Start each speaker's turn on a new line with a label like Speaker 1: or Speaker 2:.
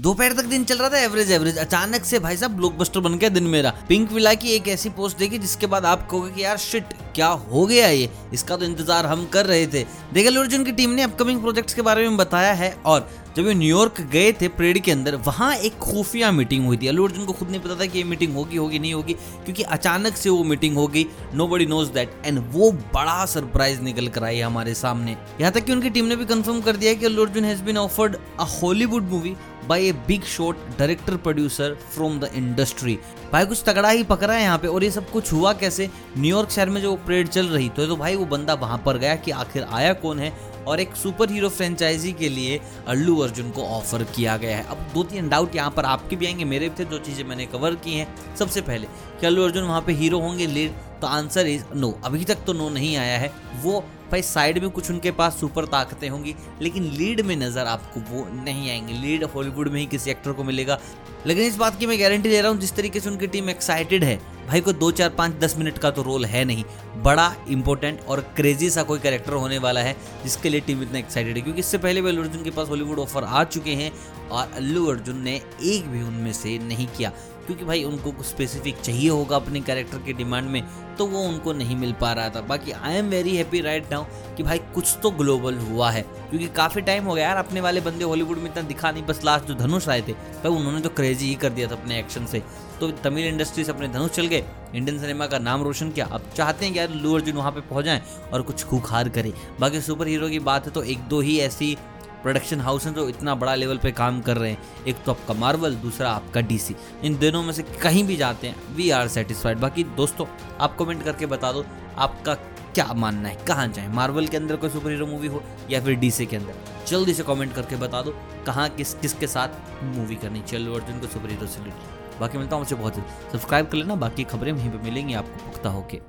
Speaker 1: दोपहर तक दिन चल रहा था एवरेज एवरेज अचानक से भाई साहब ब्लॉकबस्टर बन गया दिन मेरा। पिंक विला की एक ऐसी पोस्ट देखी जिसके बाद आप कहोगे कि यार शिट क्या हो गया ये? इसका तो इंतज़ार हम कर रहे थे। देखा अर्जुन की टीम ने अपकमिंग प्रोजेक्ट्स के बारे में बताया है और जब ये न्यूयॉर्क गए थे परेड के अंदर, वहाँ एक खुफिया मीटिंग हुई थी। अल्लू अर्जुन को खुद नहीं पता था कि ये मीटिंग होगी होगी, नहीं होगी, क्योंकि अचानक से वो मीटिंग हो गई। Nobody knows that and वो बड़ा सरप्राइज़ निकल कर आई हमारे सामने। यहाँ तक कि उनकी टीम ने भी कंफर्म कर दिया कि Allu Arjun has been offered a Hollywood movie by a big shot director producer from the industry भाई कुछ तगड़ा ही पकड़ा है यहाँ पे, और ये सब कुछ हुआ कैसे? न्यूयॉर्क शहर में जो परेड चल रही तो, तो भाई वो बंदा वहाँ पर गया कि आखिर आया कौन है और एक सुपर हीरो फ्रेंचाइजी के लिए अल्लू अर्जुन को ऑफ़र किया गया है। अब दो तीन डाउट यहाँ पर आपके भी आएँगे मेरे भी थे जो चीज़ें मैंने कवर की हैं। सबसे पहले कि अल्लू अर्जुन वहाँ पे हीरो होंगे? लीड तो आंसर इज़ नो अभी तक तो नो नहीं आया है। वो भाई साइड में कुछ उनके पास सुपर ताकतें होंगी लेकिन लीड में नज़र आपको वो नहीं आएँगे। लीड हॉलीवुड में ही किसी एक्टर को मिलेगा। लेकिन इस बात की मैं गारंटी दे रहा हूँ जिस तरीके से उनकी टीम एक्साइटेड है भाई को दो, चार, पाँच, दस मिनट का तो रोल है नहीं। बड़ा इंपॉर्टेंट और क्रेजी सा कोई कैरेक्टर होने वाला है, जिसके लिए टीम इतना एक्साइटेड है। क्योंकि इससे पहले भी अल्लू अर्जुन के पास हॉलीवुड ऑफ़र आ चुके हैं और अल्लू अर्जुन ने एक भी उनमें से नहीं किया। क्योंकि भाई उनको कुछ स्पेसिफिक चाहिए होगा अपने कैरेक्टर के डिमांड में तो वो उनको नहीं मिल पा रहा था। बाकी I am very happy right now कि भाई कुछ तो ग्लोबल हुआ है। क्योंकि काफ़ी टाइम हो गया यार, अपने वाले बंदे हॉलीवुड में इतना दिखा नहीं, बस लास्ट जो धनुष आए थे, भाई उन्होंने तो क्रेजी ही कर दिया था अपने एक्शन से। तो तमिल इंडस्ट्री से अपने धनुष चल गए इंडियन सिनेमा का नाम रोशन किया। अब चाहते हैं कि यार लू अर्जुन वहाँ पे पहुँच जाए और कुछ खूखार करे। बाकी सुपर हीरो की बात है तो एक दो ही ऐसी प्रोडक्शन हाउस हैं जो इतना बड़ा लेवल पे काम कर रहे हैं। एक तो आपका मार्वल, दूसरा आपका डीसी। इन दोनों में से कहीं भी जाते हैं वी आर सेटिस्फाइड बाकी दोस्तों, आप कमेंट करके बता दो, आपका क्या मानना है? कहाँ जाए? मार्वल के अंदर कोई सुपर हीरो मूवी हो या फिर डीसी के अंदर? जल्दी से कमेंट करके बता दो, कहाँ, किस, किसके साथ मूवी करनी चलो अर्जुन को सुपर हीरो से बाकी मिलता हूँ मुझे बहुत सब्सक्राइब कर लेना, बाकी खबरें वहीं पर मिलेंगी आपको पुख्ता होके।